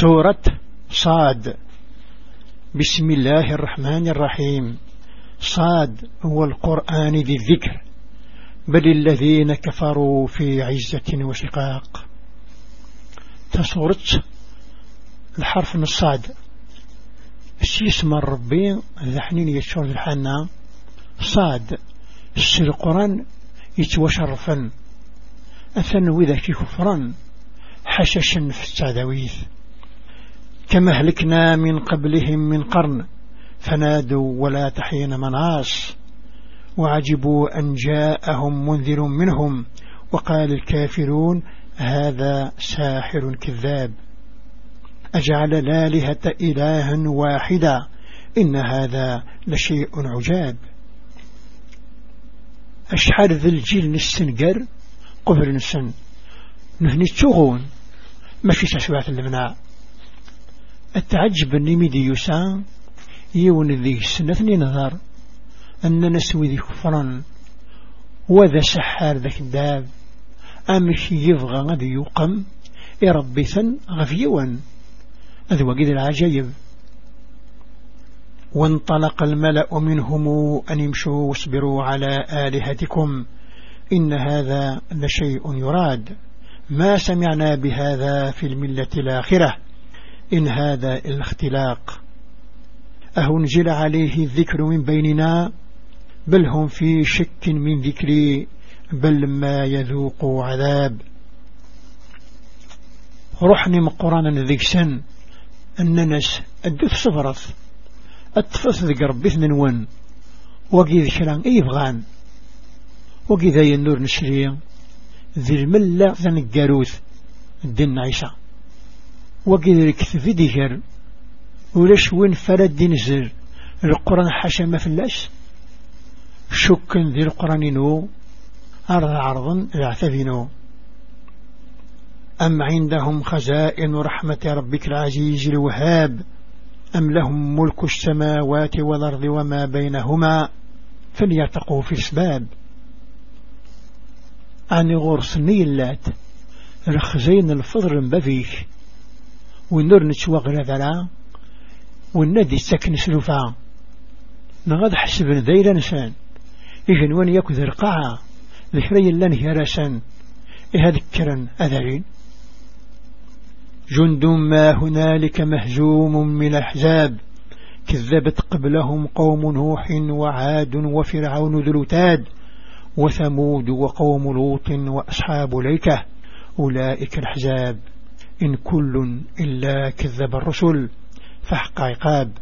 سورة صاد. بسم الله الرحمن الرحيم. صاد هو القرآن ذي الذكر. بل الذين كفروا في عزة وشقاق. تصورت الحرف الصاد. اسم ربي ذحنين يتشور الحنة صاد. السر القرآن يتوشرفا أثن وذا كفرا. حششا في التعدويث كما هلكنا من قبلهم من قرن فنادوا ولا تحين مناص. وعجبوا أن جاءهم منذر منهم وقال الكافرون هذا ساحر كذاب. أجعل الآلهة إلها واحدا إن هذا لشيء عجاب. أشحال ذا الجيل نستنقر قبر نسن. نهني التغون ماشي تشبعة المنع التعجب النميدي يسان يون ذي السنة نظر أن نسوي ذي كفرا وذا سحار ذاك الداب أمش يبغى غادي يقم يربي ثن غفيوا هذا وقيد العجيب وانطلق الملأ منهم أن يمشوا واصبروا على آلهتكم إن هذا لشيء يراد ما سمعنا بهذا في الملة الآخرة إن هذا الاختلاق. أهنجل عليه الذكر من بيننا؟ بل هم في شك من ذكري بل ما يذوقوا عذاب. رحني مقرانا ذيك سن الناس الدف صفرت. التفص ذي قرب اثنين ون. وقي ذكران اي بغان وقي ذي النور نشري. ذي الملة ذن الجاروث الدين عيسى. وقي ذي كثفي ديهر ولاش وين فرد دين زر؟ القرآن حاشا ما فلاش؟ شك ذي القرآن نو أرض عرضا العثبينو أم عندهم خزائن رحمة ربك العزيز الوهاب؟ أم لهم ملك السماوات والأرض وما بينهما؟ فليرتقوا في السباب أني غرس نيلات الخزين الفضر بفيش والنور نتشوغل ذلا والنادي سكن سلوفا نغض حسب ذيلا نسان إذن وان يكذ القاعة ذكري لن هرسا إهذكرا أذرين جند ما هنالك مهزوم من أحزاب كذبت قبلهم قوم نوح وعاد وفرعون ذو وثمود وقوم لوط وأصحاب ليكة. أولئك الأحزاب. إن كل إلا كذب الرسل. فحق عقاب.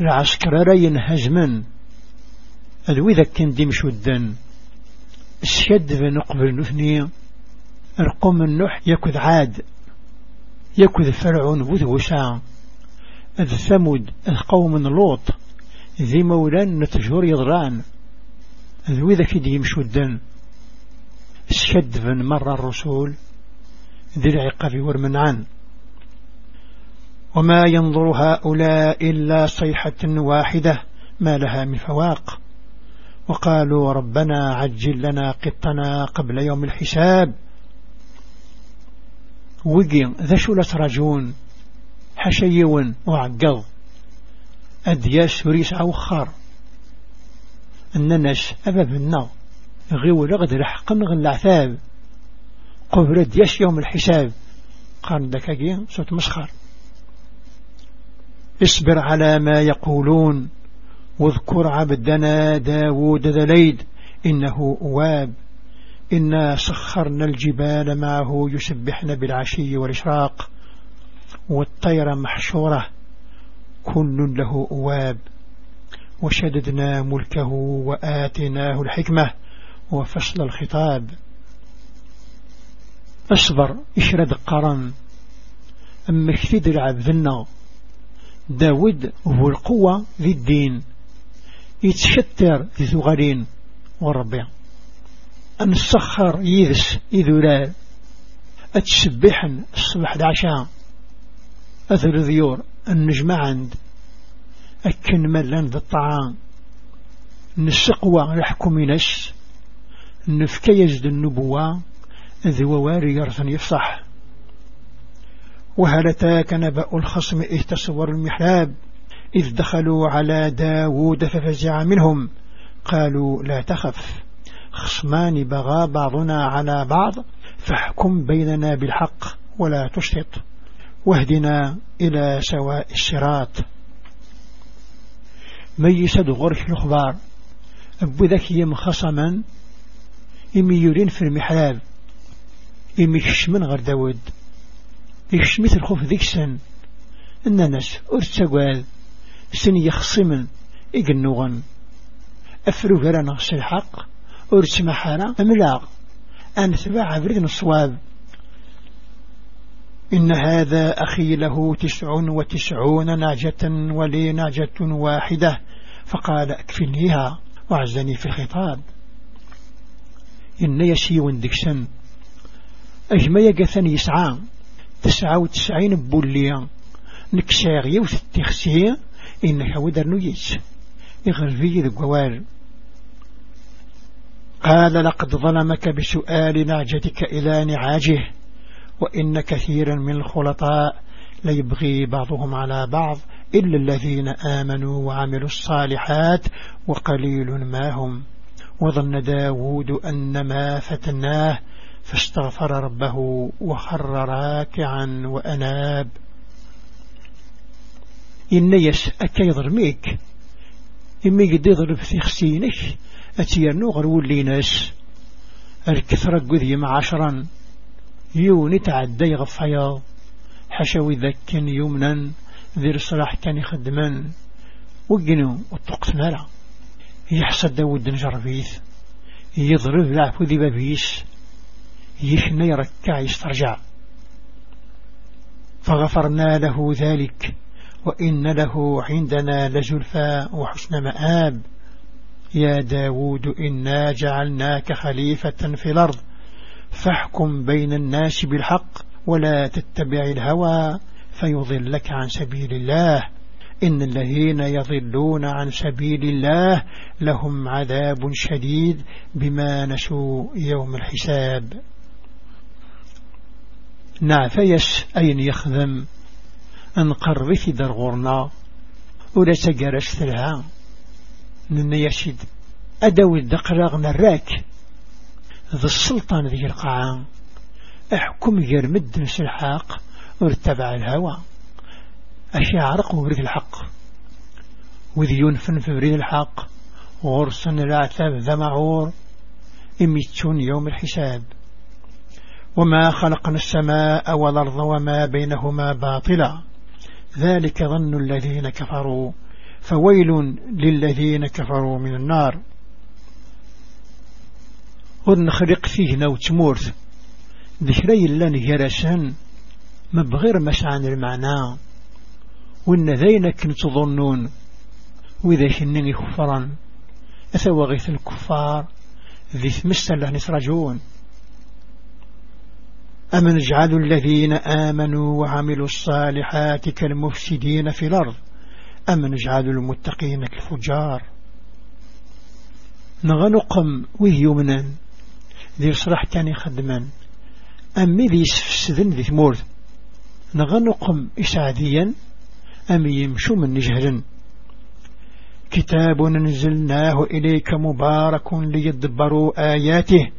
العسكر رين هزما أذو إذا كان ديم شدا. الشد نقبل نثني رقم النح يكذ عاد. يكذ فرعون وذوسا أذ ثمود أذ قوم لوط. ذي مولان نتجور يضران. ذو إذا ديم شدا. الشد مرة الرسول. ذي العقاب ورمنعان وما ينظر هؤلاء إلا صيحة واحدة ما لها من فواق. وقالوا ربنا عجل لنا قطنا قبل يوم الحساب. وقي ذا شو لترجون حشيون وعقض أدياس وريس أوخر الناس أباب النار غيو لغد لحقا غن العثاب. قبل دياس يوم الحساب. قال دكاكي صوت مسخر. اصبر على ما يقولون. واذكر عبدنا داود ذليد إنه أواب. إنا سخرنا الجبال معه يسبحن بالعشي والإشراق. والطير محشورة. كل له أواب. وشددنا ملكه وآتناه الحكمة. وفصل الخطاب. أصبر اشرد قرن؟ أما اكتد العبد داود هو القوة ذي الدين. يتشتر ذي ثغرين والربيع أن السخر يذس إذولال أتسبحن الصبح دعشاء أثر ذيور النجمة عند. أكن ملان ذا الطعام. نسقوى لحكم نس نفكي يزد النبوة. ذي وواري يرثن يفصح. وهل تاك نبأ الخصم إذ تصور المحراب؟ إذ دخلوا على داود ففزع منهم. قالوا لا تخف خصمان بغى بعضنا على بعض فاحكم بيننا بالحق ولا تشتط. واهدنا إلى سواء الصراط. ميسد غرش الأخبار. أبو ذكي خصما إمي يرين في المحراب. إمي من غير داود. يشمث الخوف ذيك سن الناس أرتقال سن يخصمن إقنوغن أفرو غرانا الحق أرتما حالا أملاغ أن ثبع بريد الصواب إن هذا أخي له تسع وتسعون ناجة ولي ناجة واحدة. فقال أكفلنيها وعزني في الخطاب. إن يسي وندكسن أجمع يقثن يسعى. تسعة وتسعين بوليا نكساغ يوث التخسيه إنك ودر نجيس يغرفي ذو قوال قال لقد ظلمك بسؤال نعجتك إلى نعاجه. وإن كثيرا من الخلطاء ليبغي بعضهم على بعض إلا الذين آمنوا وعملوا الصالحات وقليل ما هم. وظن داود أن ما فتناه فاستغفر ربه وخر راكعا وأناب. إن يس أكي ضرميك إمي قد يضرب في خسينك. أتيرنو غرول ليناس الكثرة قذي عشرا يوني تعدى يغفيا حشوي ذك يمنا. ذي صلاح كان يخدما وقنو والطقس نرى يحصد داود نجربيث يضرب لعفو ذي بابيس. يشني يركع يسترجع. فغفرنا له ذلك وإن له عندنا لزلفى وحسن مآب. يا داود إنا جعلناك خليفة في الأرض فاحكم بين الناس بالحق ولا تتبع الهوى فيضلك عن سبيل الله. إن الذين يضلون عن سبيل الله لهم عذاب شديد بما نسوا يوم الحساب. نعفيس أين يخدم. انقربك درغورنا. ولا تقرش ثلها من يشد. أدوي الدقراغ نراك. ذا السلطان ذي القاعة احكم غير مد الحاق. وارتبع الهوى. أشعرق وبريد الحق. وذي ينفن في بريد الحق. غرسن العتاب ذا معور. إميتون يوم الحساب. وما خلقنا السماء والأرض وما بينهما باطلا. ذلك ظن الذين كفروا. فويل للذين كفروا من النار. ونخرق فيه نوت مورت ذكري لن يرسن ما بغير مسعان المعنى. وإن ذينك تظنون وإذا شنني كفرا أثوغيث الكفار. ذي ثمست الله نسرجون أم نجعل الذين آمنوا وعملوا الصالحات كالمفسدين في الأرض؟ أم نجعل المتقين كالفجار؟ نغنقم ويهيمنا ذي صلاح كان يخدما أمي ذي سفسدن ذي ثمور؟ نغنقم إسعاديا أم يمشو من نجهلا. كتاب ننزلناه إليك مبارك ليدبروا آياته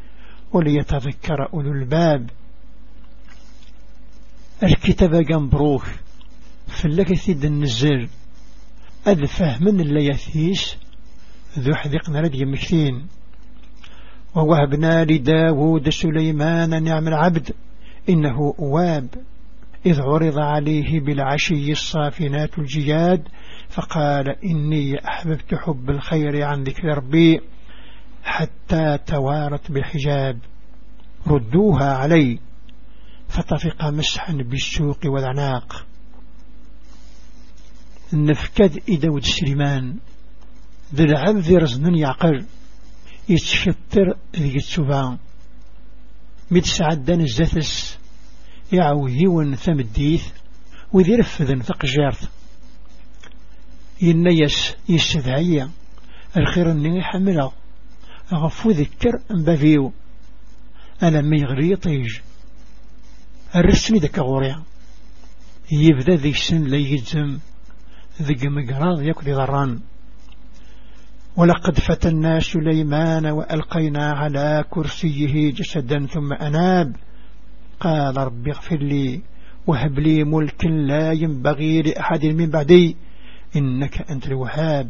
وليتذكر أولو الباب. الكتاب جنبروح فلك ثيد النزل أذ فهم اللي يثيس ذو حذقنا ردي مكتين ووهبنا لداود سليمان نعم العبد. إنه أواب. إذ عرض عليه بالعشي الصافنات الجياد. فقال إني أحببت حب الخير عن ذكر ربي. حتى توارت بالحجاب. ردوها علي. فطفق مسحا بالسوق والعناق. النفكد إدود سليمان ذي العبد رزن يعقل يتشتر ذي التبان متسعدان الزثس يعوهيون ثمديث وذي رفذن ثقجارت ينيس يستدعي الخير اني حمله غفو ذكر بافيو أنا ميغري طيج الرسمي ذاك غوريا. يبدا ذي السن ليجزم ذي مقراض يكذي ضران ولقد فتنا سليمان وألقينا على كرسيه جسدا ثم أناب. قال رب اغفر لي وهب لي ملك لا ينبغي لأحد من بعدي. إنك أنت الوهاب.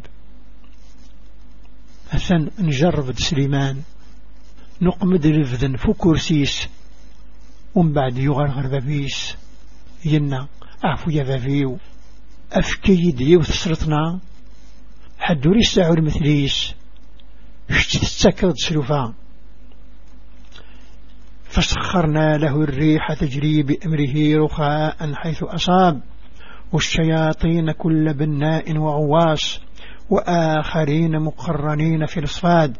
أثن نجرب سليمان. نقمد رفذن فو كرسيس ومن بعد يغرغر بابيس ينا أعفو يا بابيو أفكي يدي وثسرتنا حد ريسع المثليس شتي تتسكرد سلوفا فسخرنا له الريح تجري بأمره رخاء حيث أصاب. والشياطين كل بناء وعواص وآخرين مقرنين في الأصفاد.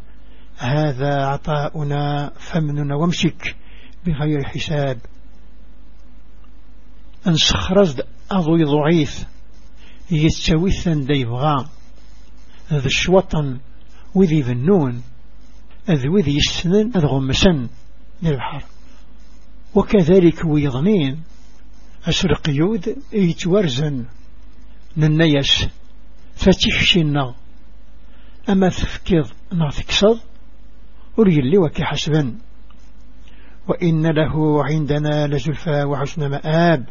هذا عطاؤنا فمن وامسك بغير حساب. انسخرزد أضوي ضعيف يتسويثا ديبغا. ذا الشوطن وذي ذنون أذ وذي السنن أذ غمسن للبحر وكذلك ويضنين أسرقيود يتورزن ننيس فتحشنا أما تفكض نعتكسض وريلي وكي حسبا وإن له عندنا لزلفى وحسن مآب.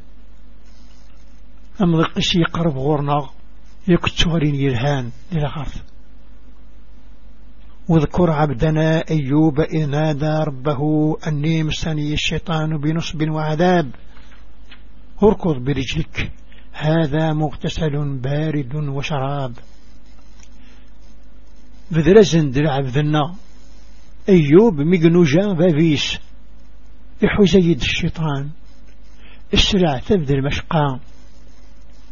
أم ذقش يقرب غورنا يكتورين يرهان للغرض واذكر عبدنا أيوب إذ نادى ربه أني مسني الشيطان بنصب وعذاب. اركض برجلك هذا مغتسل بارد وشراب. بذرزن دلع بذنا أيوب مقنوجا بابيس يحوزيد الشيطان. السرع تبدأ المشقى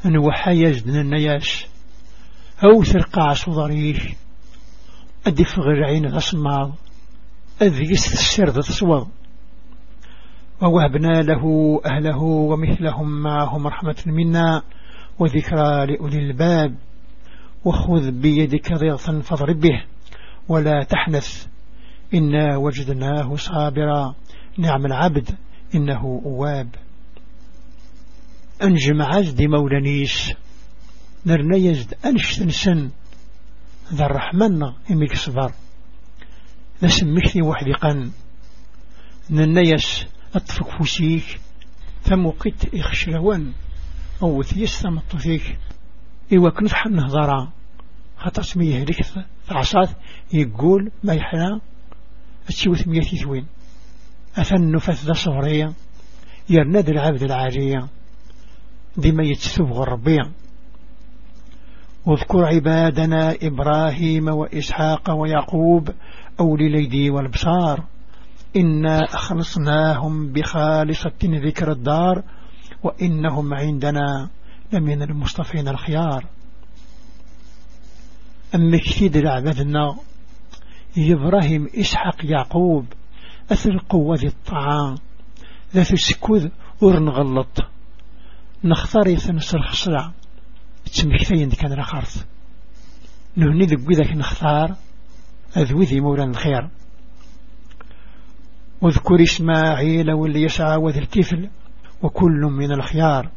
أنوحا يزدن النياس أو ثرقع صدريش أدي فغر عين غصماض أذي السرد تصوض ووهبنا له أهله ومثلهم معهم رحمة منا. وذكرى لأولي الباب. وخذ بيدك ضغطا فاضرب به. ولا تحنث. إنا وجدناه صابرا. نعم العبد إنه أواب. أنجم عزد مولانيس نرنا يزد أنشتن سن ذا الرحمن إميك صبر. نسميك وحدي قن. ننيس أطفق فوسيك. ثموقت إخشلوان أو ثيس ثمط فيك إيوا كنفح النهضرة. خطأ سميه لك عصات يقول ما يحلى. أتشوث ميتي ثوين أثن نفث ذا صغرية يرند العبد العاجية ديما يتسوغ الربيع واذكر عبادنا إبراهيم وإسحاق ويعقوب أولي الأيدي والبصار إنا أخلصناهم بخالصة ذكر الدار وإنهم عندنا لمن المصطفين الخيار. أما كثيد العبادنا إبراهيم إسحاق يعقوب أثر قوة الطعام. ذات السكوذ ورنغلط نختار يثنس الخصرع تسمكتين كان رخارث نهني ذك ذاك نختار أذوذي مولان الخير. واذكر إسماعيل واللي يسعى وذي الكفل وكل من الخيار.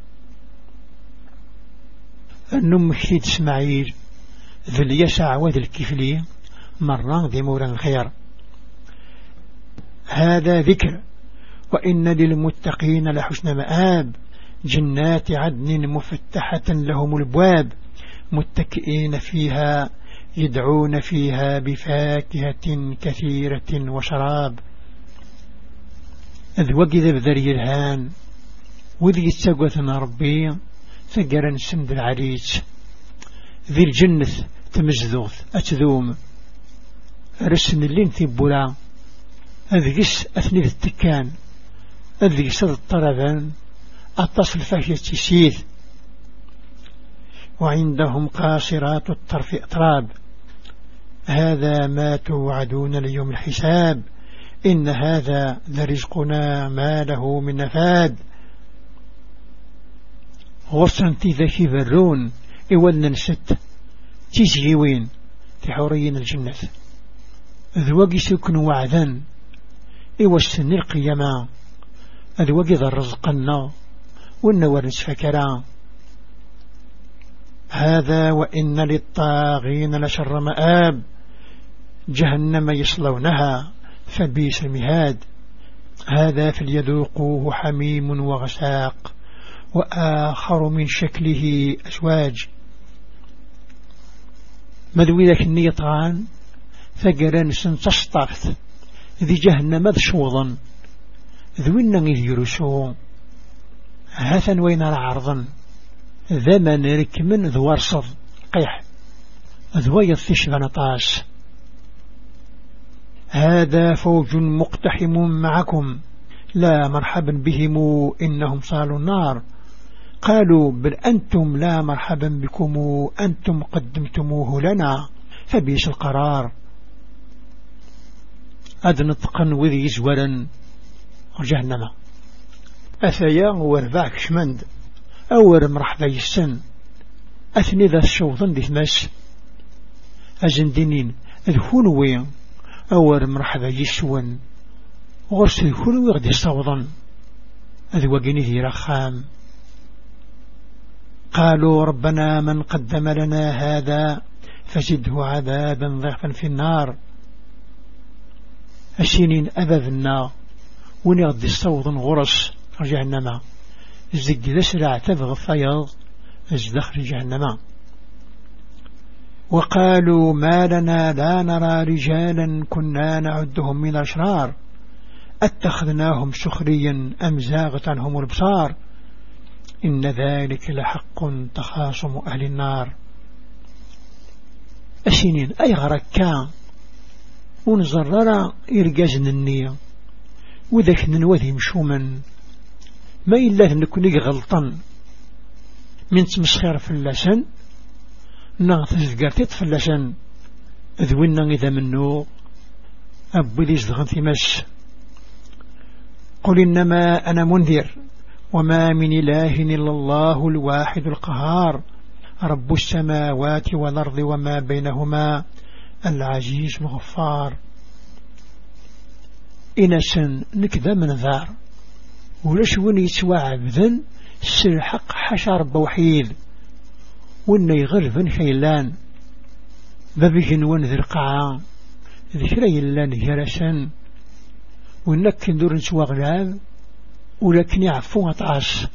النم خيد إسماعيل ذي اليسع وذي الكفلي مرة ذي مولان الخير. هذا ذكر. وإن للمتقين لحسن مآب. جنات عدن مفتحة لهم البواب. متكئين فيها يدعون فيها بفاكهة كثيرة وشراب. أذ وقذ بذري الهان. وذي السقوة ربي. ثقرا سند العريس. ذي الجنة تمزذوث أتذوم. رسن اللين ثبولا أذقس أثني التكان أذقس الطربان أتصل فهي تسيث وعندهم قاصرات الطرف أطراب. هذا ما توعدون ليوم الحساب. إن هذا لرزقنا ما له من نفاد. غصن تذكي برون إولنا نست تيزيوين في حوريين الجنة. ذوقي سكن وعدا السن القيامة ذوقي ذا الرزقنا والنور فكرا. هذا وإن للطاغين لشر مآب. جهنم يصلونها فبيس المهاد. هذا فليذوقوه حميم وغساق وآخر من شكله أزواج. مذوي ذاك النيطان ثقران سن تشطفت ذي جهنم شوضا ذوينا إذ يرسو هاثا وين عرضا ذمن ركمن ذو ورصد قيح ذوي الثش نطاس. هذا فوج مقتحم معكم لا مرحبا بهم إنهم صالوا النار. قالوا بل أنتم لا مرحبا بكم أنتم قدمتموه لنا فبيش القرار. أدنطقا وذي زورا جهنم. أثيا ورباك شمند. أور مرحبا يسن. أثني ذا الشوطن دي ثماس أزندينين وين. أور مرحبا يسون. غرس الهونوي غدي صوضا أذ وقنيه رخام. قالوا ربنا من قدم لنا هذا فزده عذابا ضعفا في النار. السنين أبذنا ونغضي الصوت غرس جهنم. الزق لسرع تبغى الفيض ازدخر جهنم. وقالوا ما لنا لا نرى رجالا كنا نعدهم من الأشرار. أتخذناهم سخريا أم زاغت عنهم البصار إن ذلك لحق تخاصم أهل النار. أسنين أي غركا ونزرر إرقازن النية وذاك ننوذي مشوما ما إلا نكون غلطا. من تمسخير في اللسان نغث في اللسان ذوينا إذا منو؟ أبو ذي زدغن في مس قل إنما أنا منذر وما من إله إلا الله الواحد القهار. رب السماوات والأرض وما بينهما. العزيز الغفار إنسان نكذا من ذار. ولش وين يتوى عبدا الحق حشا رب وحيد وين يغلبن خيلان. بابيهن وين ذي القاعة ذكرى يلان جرسا ونك ندور نسوى غلاب. ولكن يعفو أطعس.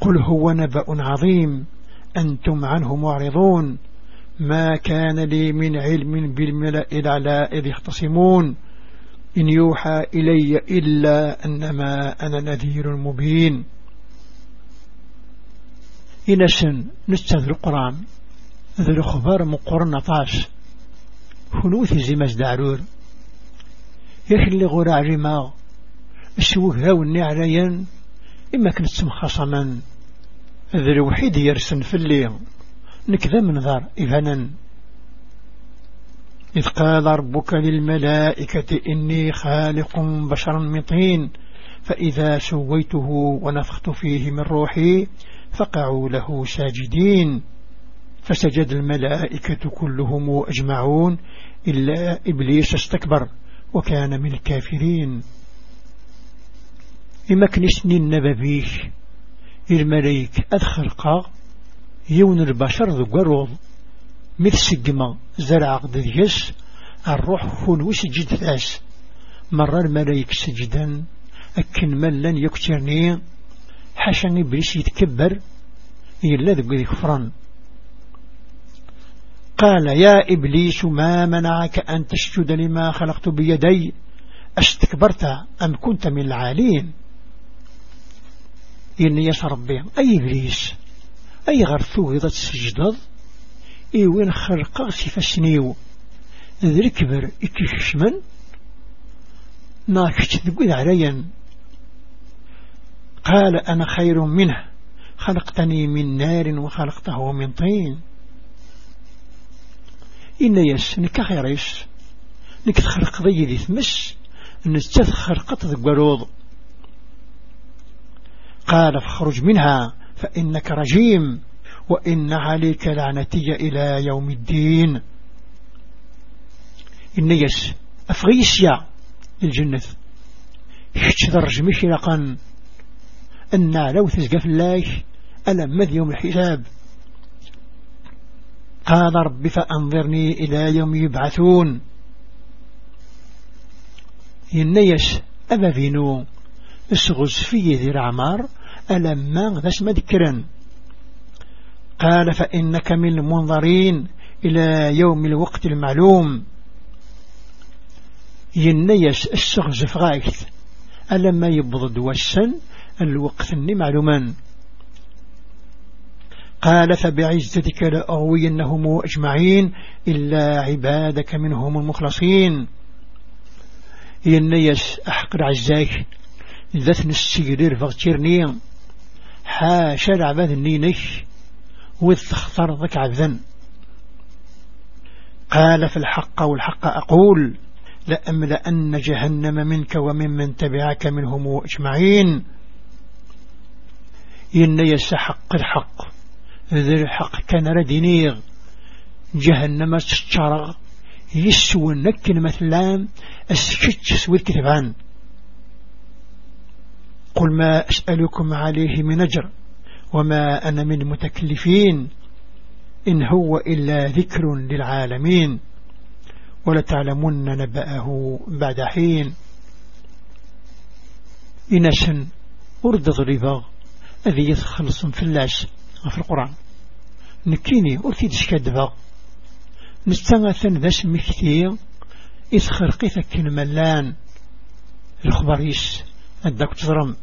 قل هو نبأ عظيم. أنتم عنه معرضون. ما كان لي من علم بالملأ الأعلى إذ يختصمون. إن يوحى إلي إلا أنما أنا نذير مبين. إنسن نستذر القرآن. ذر خبر مقرن طاس خنوث زمز دعرور يخلي غور عرماغ السوق ذا والنعريان إما كنت سمخصما ذا الوحيد يرسن في الليل. نكذا من ذار. إذنا إذ قال ربك للملائكة إني خالق بشرا من طين فإذا سويته ونفخت فيه من روحي فقعوا له ساجدين. فسجد الملائكة كلهم أجمعون إلا إبليس استكبر وكان من الكافرين. إما كنسني النبابيش الملايك أدخرقا يون البشر ذو قروض مثل سجمة زرع قديس الروح فون وسجد ثاس مرة الملايك سجدا أكن من لن يكترني حاشا إبليس يتكبر إلا ذو يكفرن قال يا إبليس ما منعك أن تسجد لما خلقت بيدي؟ أستكبرت أم كنت من العالين؟ إني يسر ربي أي إبليس؟ أي غرثو إذا تسجد إي وين خلق سفسنيو ذي كبر إكشمن ناكشت ذقود عليا. قال أنا خير منه. خلقتني من نار وخلقته من طين. إن يس نك خيريس نك تخرق ذي ذي ثمس. نستخرقت ذي قروض قال فاخرج منها. فإنك رجيم وإن عليك لعنتي إلى يوم الدين. إن يس أفغيسيا الجنة درج مشرقا أن لو تزقف الله ألم مذ يوم الحساب؟ قال رب فأنظرني إلى يوم يبعثون. ينيش أبا فينو السغز في ذي العمار ألما ذاش مذكرا. قال فإنك من المنظرين إلى يوم الوقت المعلوم. ينيش السغز فغايث ألما يبضد والسن الوقت معلوما. قال فبعزتك لأغوينهم أجمعين إلا عبادك منهم المخلصين. ينيس أحقر عزاك ذات نستيرير فغتيرني حاشا العباد النينش وذ ذك عبدا قال في الحق والحق أقول لأملأن جهنم منك ومن من تبعك منهم أجمعين. ينيس حق الحق ذي الحق كان ردينيغ. جهنم تشترغ يسوى نكن مثلا السكتش سوى الكتبان قل ما أسألكم عليه من أجر وما أنا من متكلفين إن هو إلا ذكر للعالمين ولتعلمن نبأه بعد حين. إنسا أرد ضريبا الذي يتخلص في اللاش في القرآن. نكيني أرتيد شكدبا نستغثن ذا سمي كثير إذ خرقي ثكين ملان الخبريس أداك تظرم